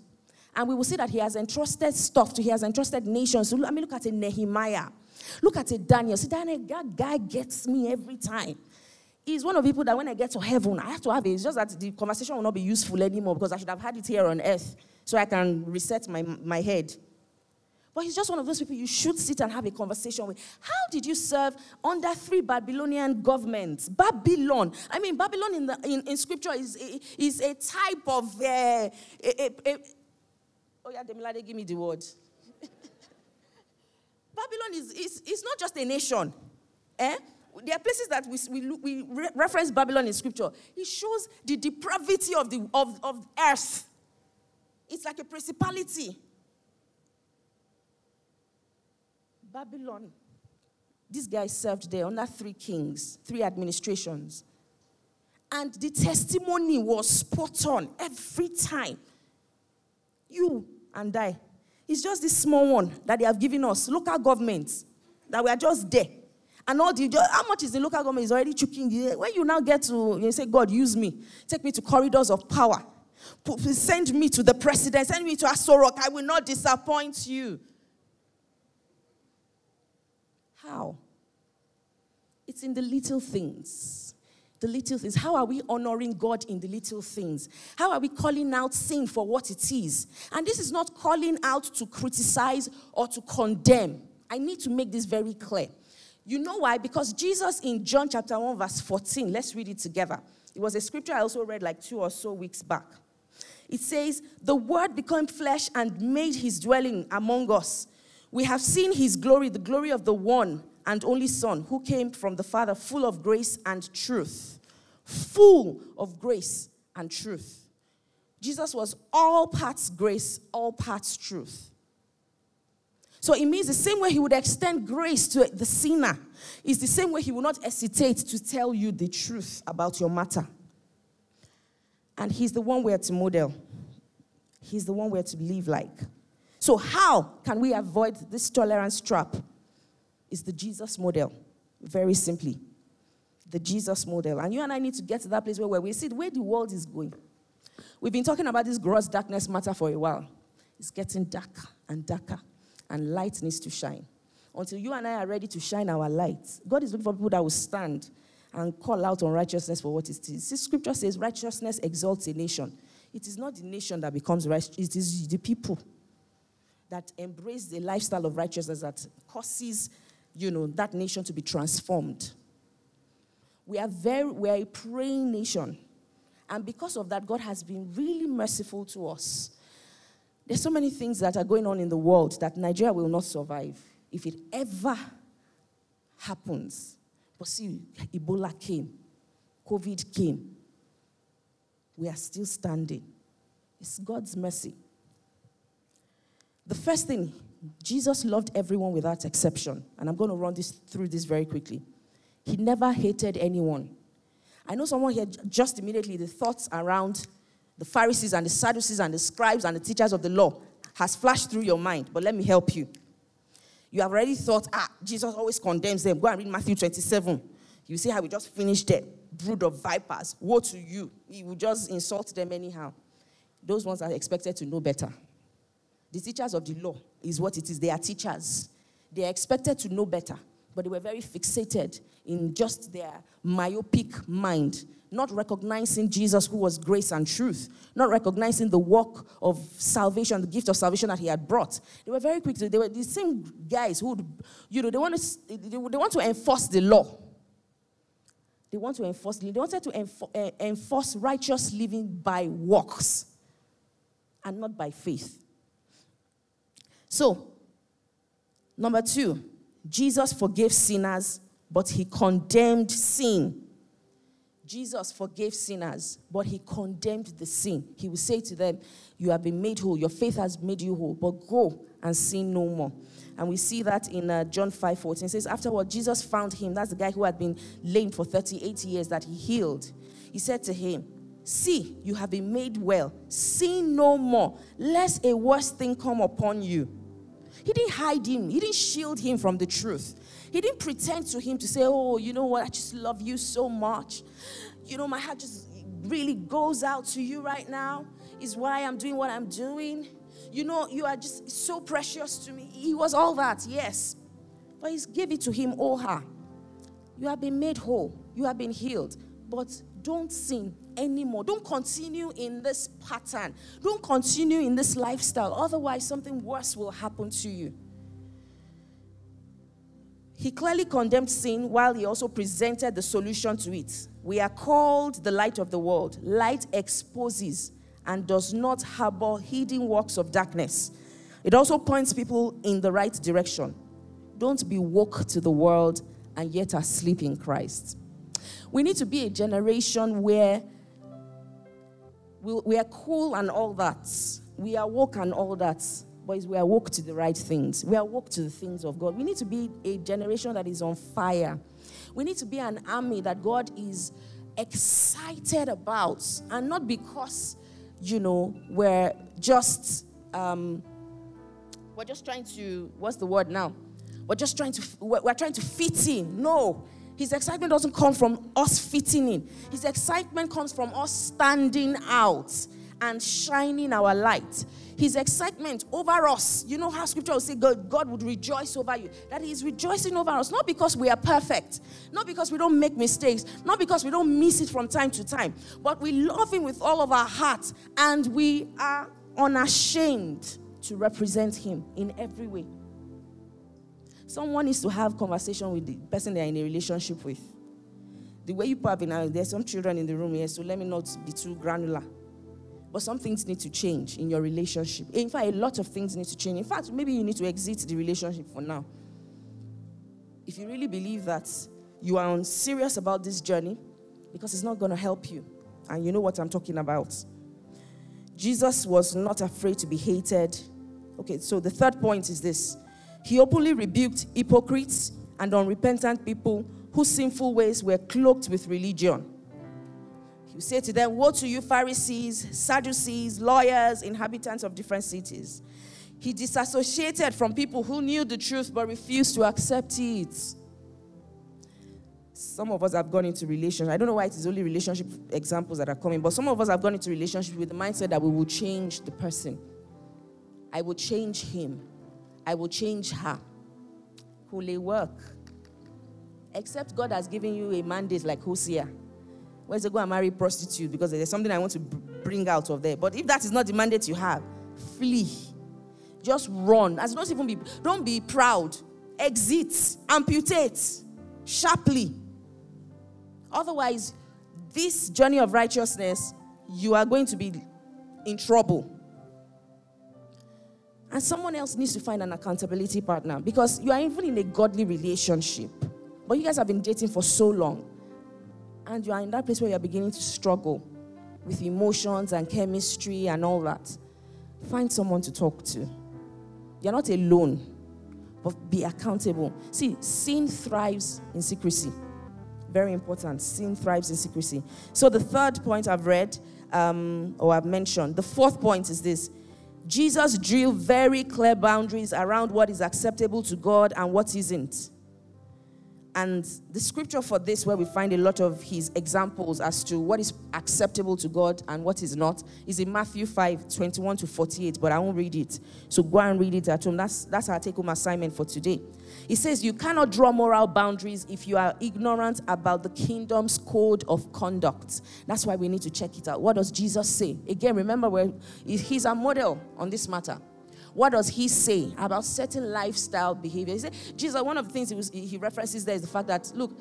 And we will see that He has entrusted stuff to, He has entrusted nations. So, I mean, look at a Nehemiah. Look at it, Daniel. See, Daniel, that guy gets me every time. He's one of the people that when I get to heaven, I have to have it. It's just that the conversation will not be useful anymore because I should have had it here on earth so I can reset my, my head. But he's just one of those people you should sit and have a conversation with. How did you serve under three Babylonian governments? Babylon. I mean, Babylon in, the, in, in scripture is, is a type of. Uh, a, a, a, oh, yeah, Demilade, give me the word. Babylon is, is, is not just a nation. Eh? There are places that we, we, we reference Babylon in scripture. It shows the depravity of, the, of, of earth. It's like a principality. Babylon. This guy served there under three kings, three administrations. And the testimony was spot on every time. You and I, it's just this small one that they have given us, local governments, that we are just there. And all the, how much is the local government is already choking When you now get to, you say, God, use me. Take me to corridors of power. Send me to the president. Send me to Aso Rock. I will not disappoint you. How? It's in the little things the little things? How are we honoring God in the little things? How are we calling out sin for what it is? And this is not calling out to criticize or to condemn. I need to make this very clear. You know why? Because Jesus in John chapter 1, verse 14, let's read it together. It was a scripture I also read like two or so weeks back. It says, The word became flesh and made his dwelling among us. We have seen his glory, the glory of the one and only Son who came from the Father, full of grace and truth. Full of grace and truth. Jesus was all parts grace, all parts truth. So it means the same way he would extend grace to the sinner is the same way he will not hesitate to tell you the truth about your matter. And he's the one we're to model. He's the one we're to live like. So how can we avoid this tolerance trap? is the Jesus model. Very simply. The Jesus model. And you and I need to get to that place where, we see where the world is going. We've been talking about this gross darkness matter for a while. It's getting darker and darker, and light needs to shine. Until you and I are ready to shine our light, God is looking for people that will stand and call out on righteousness for what it is. See, scripture says righteousness exalts a nation. It is not the nation that becomes righteous, it is the people that embrace the lifestyle of righteousness that causes, you know, that nation to be transformed. We are very, we are a praying nation. And because of that, God has been really merciful to us. There's so many things that are going on in the world that Nigeria will not survive if it ever happens. But see, Ebola came, COVID came. We are still standing. It's God's mercy. The first thing, Jesus loved everyone without exception. And I'm going to run this through this very quickly. He never hated anyone. I know someone here just immediately the thoughts around the Pharisees and the Sadducees and the scribes and the teachers of the law has flashed through your mind, but let me help you. You have already thought, ah, Jesus always condemns them. Go and read Matthew 27. You see how we just finished there. Brood of vipers. Woe to you. He will just insult them anyhow. Those ones are expected to know better. The teachers of the law is what it is. They are teachers. They are expected to know better, but they were very fixated in just their myopic mind, not recognizing Jesus, who was grace and truth, not recognizing the work of salvation, the gift of salvation that he had brought. They were very quick. To, they were the same guys who, you know, they want to, they, want to enforce the law. They want to enforce, they wanted to eh, enforce righteous living by works and not by faith. So, number two, Jesus forgave sinners, but he condemned sin. Jesus forgave sinners, but he condemned the sin. He would say to them, You have been made whole. Your faith has made you whole, but go and sin no more. And we see that in uh, John 5 14. It says, Afterward, Jesus found him. That's the guy who had been lame for 38 years that he healed. He said to him, See, you have been made well. Sin no more, lest a worse thing come upon you. He didn't hide him, he didn't shield him from the truth. He didn't pretend to him to say, Oh, you know what? I just love you so much. You know, my heart just really goes out to you right now, is why I'm doing what I'm doing. You know, you are just so precious to me. He was all that, yes. But he gave it to him, oh, her. You have been made whole, you have been healed. But don't sin anymore. Don't continue in this pattern. Don't continue in this lifestyle. Otherwise, something worse will happen to you. He clearly condemned sin while he also presented the solution to it. We are called the light of the world. Light exposes and does not harbor hidden works of darkness. It also points people in the right direction. Don't be woke to the world and yet asleep in Christ. We need to be a generation where we, are cool and all that. We are woke and all that. But we are woke to the right things. We are woke to the things of God. We need to be a generation that is on fire. We need to be an army that God is excited about. And not because, you know, we're just um, we're just trying to, what's the word now? We're just trying to, we're trying to fit in. No, his excitement doesn't come from us fitting in, His excitement comes from us standing out and shining our light. His excitement over us, you know how scripture will say God, God would rejoice over you. That He is rejoicing over us, not because we are perfect, not because we don't make mistakes, not because we don't miss it from time to time, but we love Him with all of our heart and we are unashamed to represent Him in every way. Someone needs to have conversation with the person they're in a relationship with. The way you probably now, there's some children in the room here, so let me not be too granular. But some things need to change in your relationship. In fact, a lot of things need to change. In fact, maybe you need to exit the relationship for now. If you really believe that you are serious about this journey, because it's not going to help you. And you know what I'm talking about. Jesus was not afraid to be hated. Okay, so the third point is this he openly rebuked hypocrites and unrepentant people whose sinful ways were cloaked with religion. He said to them, Woe to you, Pharisees, Sadducees, lawyers, inhabitants of different cities. He disassociated from people who knew the truth but refused to accept it. Some of us have gone into relationships. I don't know why it is only relationship examples that are coming, but some of us have gone into relationships with the mindset that we will change the person. I will change him. I will change her. It work? Except God has given you a mandate like Hosea. Where's to go and marry prostitute because there's something I want to bring out of there. But if that is not the mandate you have, flee. Just run. As not even be don't be proud. Exit. Amputate sharply. Otherwise, this journey of righteousness, you are going to be in trouble. And someone else needs to find an accountability partner because you are even in a godly relationship. But you guys have been dating for so long. And you are in that place where you're beginning to struggle with emotions and chemistry and all that. Find someone to talk to. You're not alone, but be accountable. See, sin thrives in secrecy. Very important. Sin thrives in secrecy. So, the third point I've read um, or I've mentioned, the fourth point is this Jesus drew very clear boundaries around what is acceptable to God and what isn't. And the scripture for this, where we find a lot of his examples as to what is acceptable to God and what is not, is in Matthew 5 21 to 48, but I won't read it. So go and read it at home. That's, that's our take home assignment for today. He says, You cannot draw moral boundaries if you are ignorant about the kingdom's code of conduct. That's why we need to check it out. What does Jesus say? Again, remember, he's a model on this matter. What does he say about certain lifestyle behavior? He said, Jesus, one of the things he, was, he references there is the fact that, look,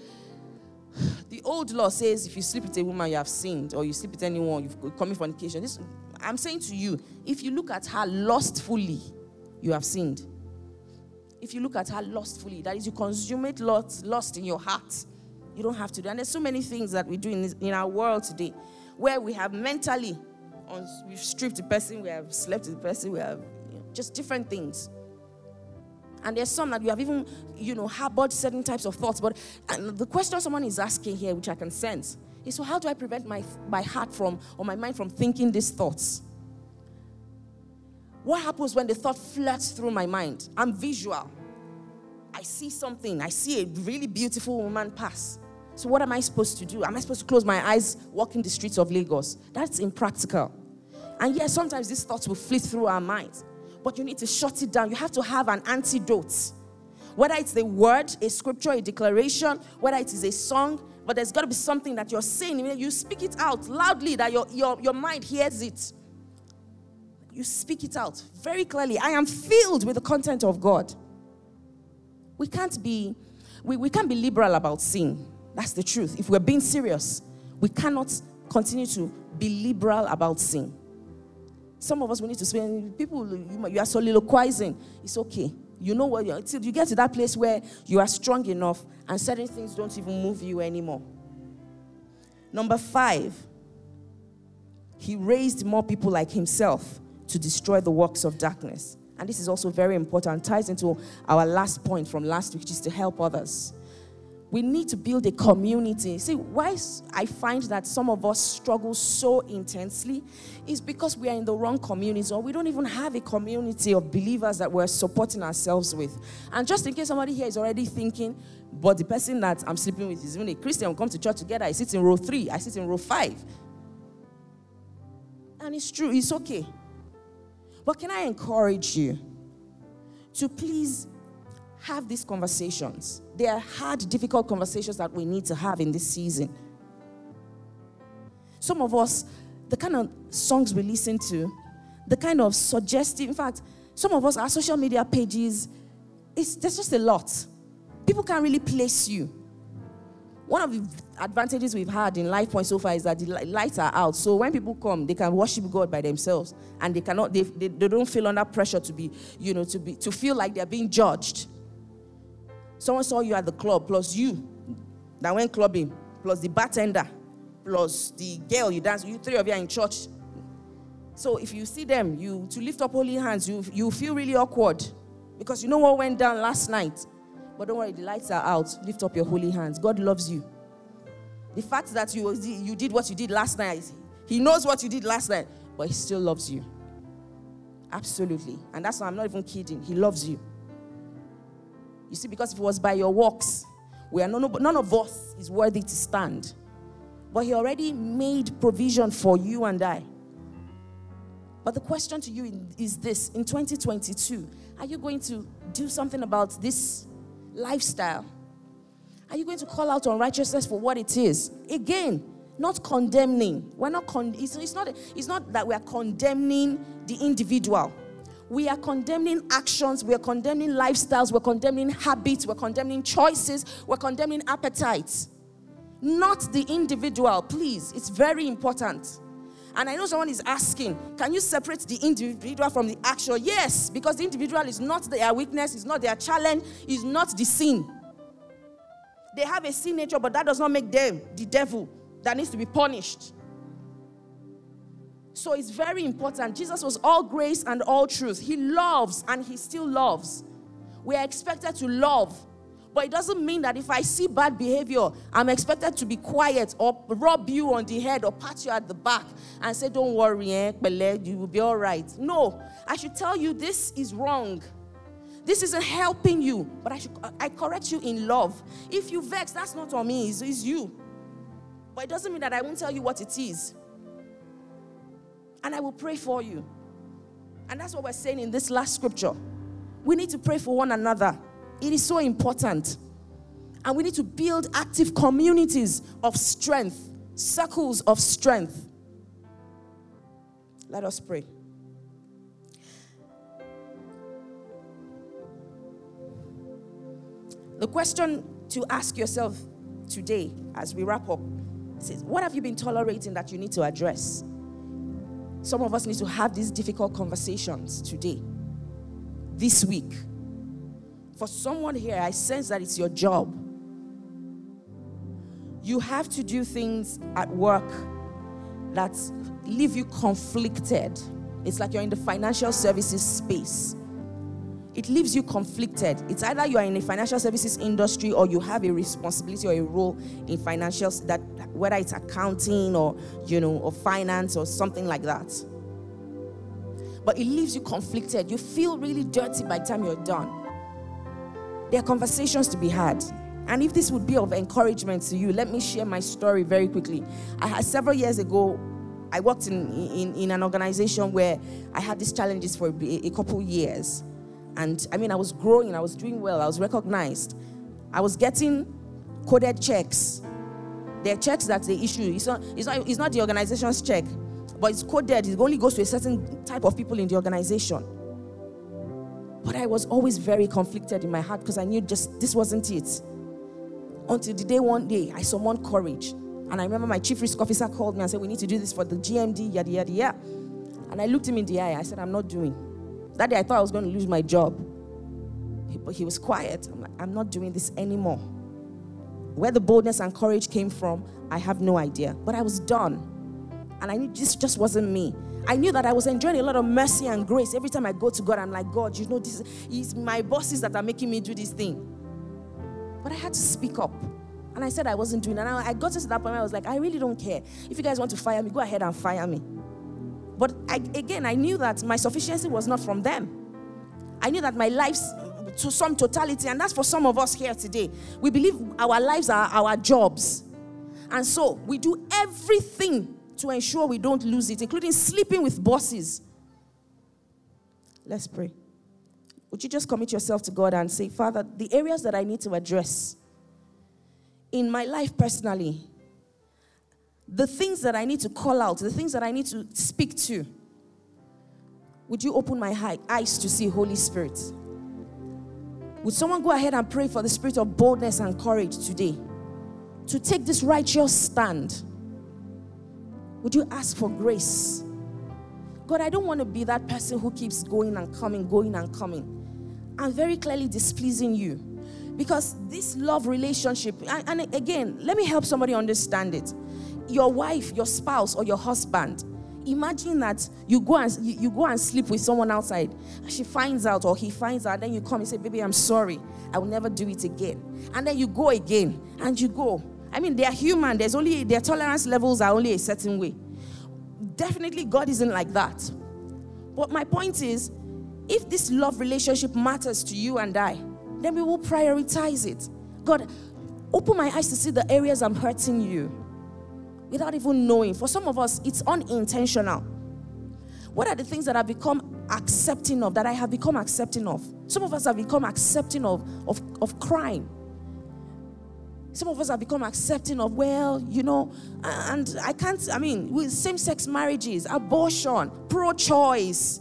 the old law says if you sleep with a woman, you have sinned, or you sleep with anyone, you've committed fornication. This, I'm saying to you, if you look at her lustfully, you have sinned. If you look at her lustfully, that is, you consummate lust, lust in your heart, you don't have to do. And there's so many things that we do in, this, in our world today where we have mentally, we've stripped the person, we have slept with the person, we have just different things. And there's some that we have even, you know, harbored certain types of thoughts. But the question someone is asking here, which I can sense, is so how do I prevent my, my heart from, or my mind from thinking these thoughts? What happens when the thought flirts through my mind? I'm visual. I see something. I see a really beautiful woman pass. So what am I supposed to do? Am I supposed to close my eyes walking the streets of Lagos? That's impractical. And yes, sometimes these thoughts will flit through our minds but you need to shut it down. You have to have an antidote. Whether it's the word, a scripture, a declaration, whether it is a song, but there's got to be something that you're saying. You speak it out loudly that your, your, your mind hears it. You speak it out very clearly. I am filled with the content of God. We can't be, we, we can't be liberal about sin. That's the truth. If we're being serious, we cannot continue to be liberal about sin. Some of us we need to spend people you are soliloquizing. It's okay. You know what until you get to that place where you are strong enough and certain things don't even move you anymore. Number five, he raised more people like himself to destroy the works of darkness. And this is also very important, ties into our last point from last week, which is to help others we need to build a community. See, why I find that some of us struggle so intensely is because we are in the wrong communities or we don't even have a community of believers that we're supporting ourselves with. And just in case somebody here is already thinking, but the person that I'm sleeping with is even a Christian, we come to church together, I sit in row three, I sit in row five. And it's true, it's okay. But can I encourage you to please have these conversations. They are hard, difficult conversations that we need to have in this season. Some of us, the kind of songs we listen to, the kind of suggestive, in fact, some of us, our social media pages, it's, there's just a lot. People can't really place you. One of the advantages we've had in Life Point so far is that the lights are out. So when people come, they can worship God by themselves, and they cannot. They, they, they don't feel under pressure to be, you know, to be to feel like they're being judged. Someone saw you at the club, plus you that went clubbing, plus the bartender, plus the girl you dance. You three of you are in church. So if you see them, you to lift up holy hands, you you feel really awkward because you know what went down last night. But don't worry, the lights are out. Lift up your holy hands. God loves you. The fact that you you did what you did last night, He knows what you did last night, but He still loves you. Absolutely, and that's why I'm not even kidding. He loves you. You see, because if it was by your works, we are none, none of us is worthy to stand. But He already made provision for you and I. But the question to you is this in 2022, are you going to do something about this lifestyle? Are you going to call out unrighteousness for what it is? Again, not condemning. We're not con- it's, it's, not it's not that we are condemning the individual. We are condemning actions, we are condemning lifestyles, we're condemning habits, we're condemning choices, we're condemning appetites. Not the individual, please. It's very important. And I know someone is asking, can you separate the individual from the action? Yes, because the individual is not their weakness, is not their challenge, is not the sin. They have a sin nature, but that does not make them the devil that needs to be punished. So it's very important. Jesus was all grace and all truth. He loves and he still loves. We are expected to love but it doesn't mean that if I see bad behavior, I'm expected to be quiet or rub you on the head or pat you at the back and say, Don't worry, eh, you will be all right. No, I should tell you this is wrong. This isn't helping you, but I should I correct you in love. If you vex, that's not on me, it's, it's you. But it doesn't mean that I won't tell you what it is. And I will pray for you. And that's what we're saying in this last scripture. We need to pray for one another. It is so important. And we need to build active communities of strength, circles of strength. Let us pray. The question to ask yourself today as we wrap up is what have you been tolerating that you need to address? Some of us need to have these difficult conversations today, this week. For someone here, I sense that it's your job. You have to do things at work that leave you conflicted. It's like you're in the financial services space. It leaves you conflicted. It's either you are in the financial services industry or you have a responsibility or a role in financials that whether it's accounting or you know or finance or something like that. But it leaves you conflicted. You feel really dirty by the time you're done. There are conversations to be had. And if this would be of encouragement to you, let me share my story very quickly. I had several years ago, I worked in, in, in an organization where I had these challenges for a, a couple years. And I mean, I was growing, I was doing well, I was recognized. I was getting coded checks. They're checks that they issue. It's not, it's, not, it's not the organization's check, but it's coded. It only goes to a certain type of people in the organization. But I was always very conflicted in my heart because I knew just this wasn't it. Until the day one day I summoned courage. And I remember my chief risk officer called me and said, We need to do this for the GMD, yada, yada, yada. And I looked him in the eye. I said, I'm not doing. That day I thought I was going to lose my job. But he was quiet. I'm like, I'm not doing this anymore. Where the boldness and courage came from, I have no idea. But I was done. And I knew this just wasn't me. I knew that I was enjoying a lot of mercy and grace. Every time I go to God, I'm like, God, you know, this is my bosses that are making me do this thing. But I had to speak up. And I said I wasn't doing it. And I got to that point where I was like, I really don't care. If you guys want to fire me, go ahead and fire me. But I, again, I knew that my sufficiency was not from them. I knew that my life's to some totality, and that's for some of us here today. We believe our lives are our jobs. And so we do everything to ensure we don't lose it, including sleeping with bosses. Let's pray. Would you just commit yourself to God and say, Father, the areas that I need to address in my life personally, the things that I need to call out, the things that I need to speak to, would you open my eyes to see Holy Spirit? Would someone go ahead and pray for the spirit of boldness and courage today to take this righteous stand? Would you ask for grace? God, I don't want to be that person who keeps going and coming, going and coming, and very clearly displeasing you. Because this love relationship, and, and again, let me help somebody understand it. Your wife, your spouse, or your husband, imagine that you go and you, you, go and sleep with someone outside she finds out or he finds out then you come and say baby i'm sorry i will never do it again and then you go again and you go I mean, they are human. There's only their tolerance levels are only a certain way. Definitely, God isn't like that. But my point is, if this love relationship matters to you and I, then we will prioritize it. God, open my eyes to see the areas I'm hurting you without even knowing. For some of us, it's unintentional. What are the things that I've become accepting of, that I have become accepting of? Some of us have become accepting of, of, of crime Some of us have become accepting of, well, you know, and I can't, I mean, with same sex marriages, abortion, pro choice.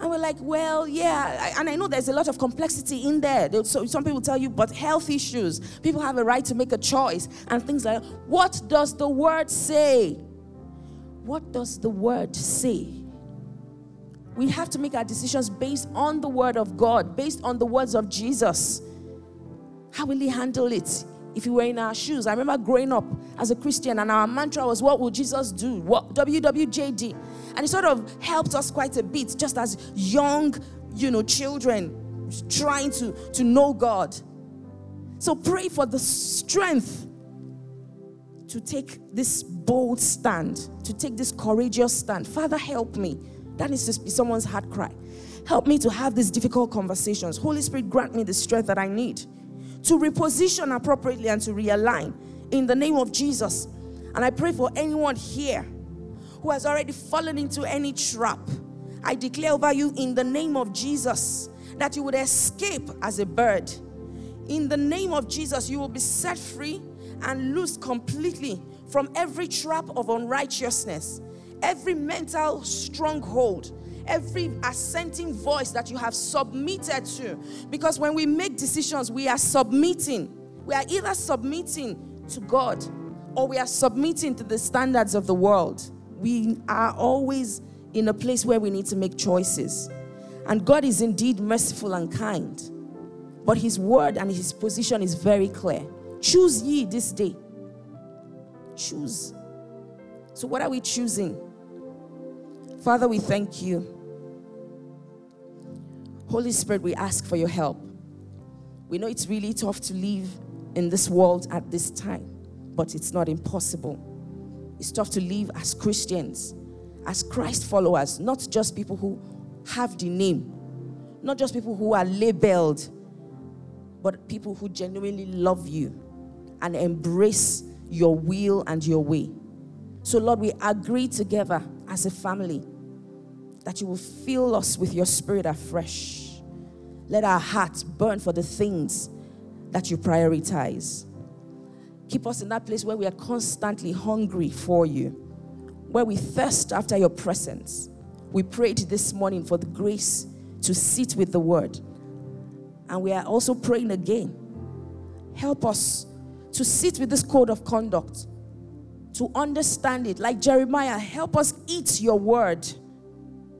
And we're like, well, yeah, and I know there's a lot of complexity in there. So some people tell you, but health issues, people have a right to make a choice and things like that. What does the word say? What does the word say? We have to make our decisions based on the word of God, based on the words of Jesus. How will he handle it? If you were in our shoes. I remember growing up as a Christian, and our mantra was, What will Jesus do? What WWJD? And it sort of helped us quite a bit, just as young, you know, children trying to, to know God. So pray for the strength to take this bold stand, to take this courageous stand. Father, help me. That needs to be someone's heart cry. Help me to have these difficult conversations. Holy Spirit, grant me the strength that I need to reposition appropriately and to realign in the name of Jesus. And I pray for anyone here who has already fallen into any trap. I declare over you in the name of Jesus that you would escape as a bird. In the name of Jesus, you will be set free and loose completely from every trap of unrighteousness, every mental stronghold every assenting voice that you have submitted to. Because when we make decisions, we are submitting. We are either submitting to God or we are submitting to the standards of the world. We are always in a place where we need to make choices. And God is indeed merciful and kind. But his word and his position is very clear. Choose ye this day. Choose. So, what are we choosing? Father, we thank you. Holy Spirit, we ask for your help. We know it's really tough to live in this world at this time, but it's not impossible. It's tough to live as Christians, as Christ followers, not just people who have the name, not just people who are labeled, but people who genuinely love you and embrace your will and your way. So, Lord, we agree together as a family that you will fill us with your spirit afresh. Let our hearts burn for the things that you prioritize. Keep us in that place where we are constantly hungry for you, where we thirst after your presence. We prayed this morning for the grace to sit with the word. And we are also praying again. Help us to sit with this code of conduct, to understand it. Like Jeremiah, help us eat your word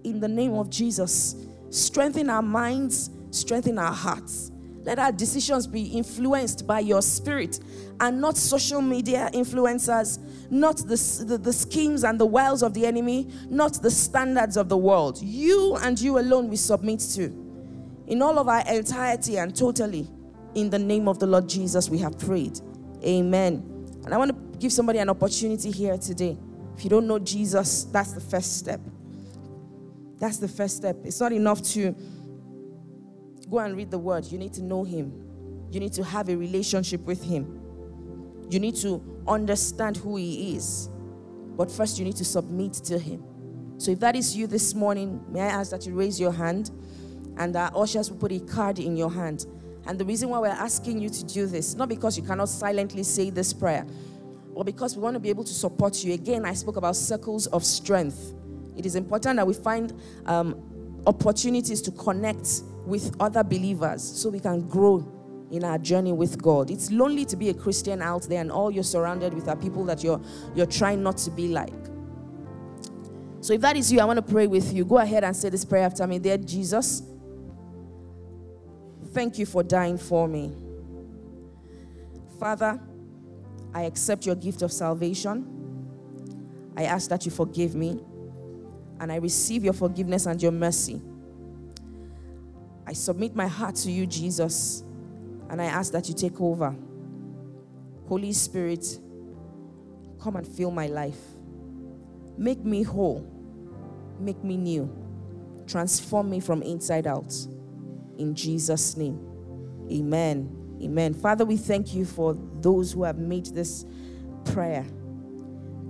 in the name of Jesus. Strengthen our minds, strengthen our hearts. Let our decisions be influenced by your spirit and not social media influencers, not the, the, the, schemes and the wiles of the enemy, not the standards of the world. You and you alone we submit to. In all of our entirety and totally, in the name of the Lord Jesus, we have prayed. Amen. And I want to give somebody an opportunity here today. If you don't know Jesus, that's the first step. That's the first step. It's not enough to go and read the word. You need to know him. You need to have a relationship with him. You need to understand who he is. But first, you need to submit to him. So, if that is you this morning, may I ask that you raise your hand and our ushers will put a card in your hand. And the reason why we're asking you to do this, not because you cannot silently say this prayer, but because we want to be able to support you. Again, I spoke about circles of strength. It is important that we find um, opportunities to connect with other believers so we can grow in our journey with God. It's lonely to be a Christian out there and all you're surrounded with are people that you're you're trying not to be like. So if that is you, I want to pray with you. Go ahead and say this prayer after me. Dear Jesus, thank you for dying for me. Father, I accept your gift of salvation. I ask that you forgive me and I receive your forgiveness and your mercy. I submit my heart to you, Jesus, and I ask that you take over. Holy Spirit, come and fill my life. Make me whole. Make me new. Transform me from inside out. In Jesus' name. Amen. Amen. Father, we thank you for those who have made this prayer.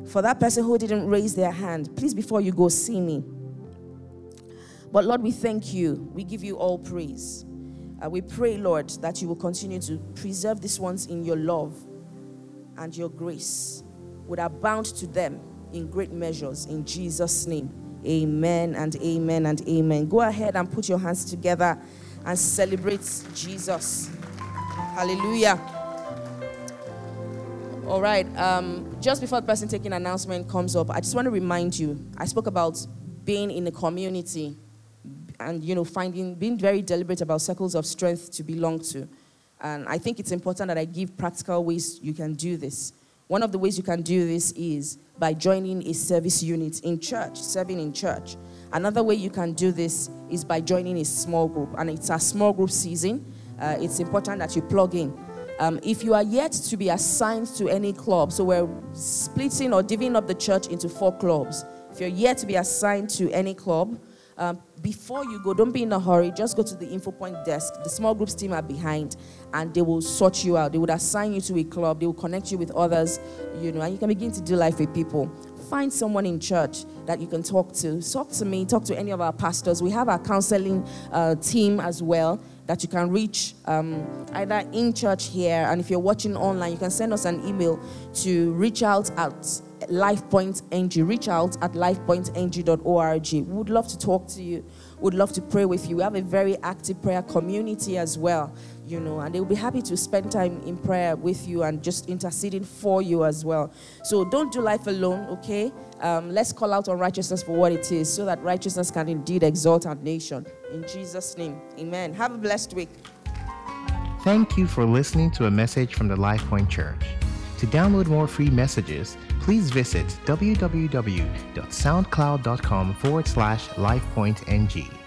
For that person who didn't raise their hand, please, before you go, see me. But Lord, we thank you. We give you all praise. Uh, we pray, Lord, that you will continue to preserve these ones in your love, and your grace would abound to them in great measures. In Jesus' name, amen and amen and amen. Go ahead and put your hands together and celebrate Jesus. Hallelujah. All right. Um, just before the person taking announcement comes up, I just want to remind you. I spoke about being in a community, and you know, finding being very deliberate about circles of strength to belong to. And I think it's important that I give practical ways you can do this. One of the ways you can do this is by joining a service unit in church, serving in church. Another way you can do this is by joining a small group, and it's a small group season. Uh, it's important that you plug in. Um, if you are yet to be assigned to any club, so we're splitting or divvying up the church into four clubs. If you're yet to be assigned to any club, um, before you go, don't be in a hurry. Just go to the info point desk. The small groups team are behind, and they will sort you out. They would assign you to a club. They will connect you with others, you know, and you can begin to do life with people. Find someone in church that you can talk to. Talk to me. Talk to any of our pastors. We have our counseling uh, team as well that you can reach um, either in church here, and if you're watching online, you can send us an email to reach out at lifepointng. Reach out at lifepointng.org. We would love to talk to you. Would love to pray with you. We have a very active prayer community as well, you know, and they'll be happy to spend time in prayer with you and just interceding for you as well. So don't do life alone, okay? Um, let's call out on righteousness for what it is so that righteousness can indeed exalt our nation. In Jesus' name, amen. Have a blessed week.
Thank you for listening to a message from the Life Point Church. To download more free messages, please visit www.soundcloud.com forward slash lifepointng.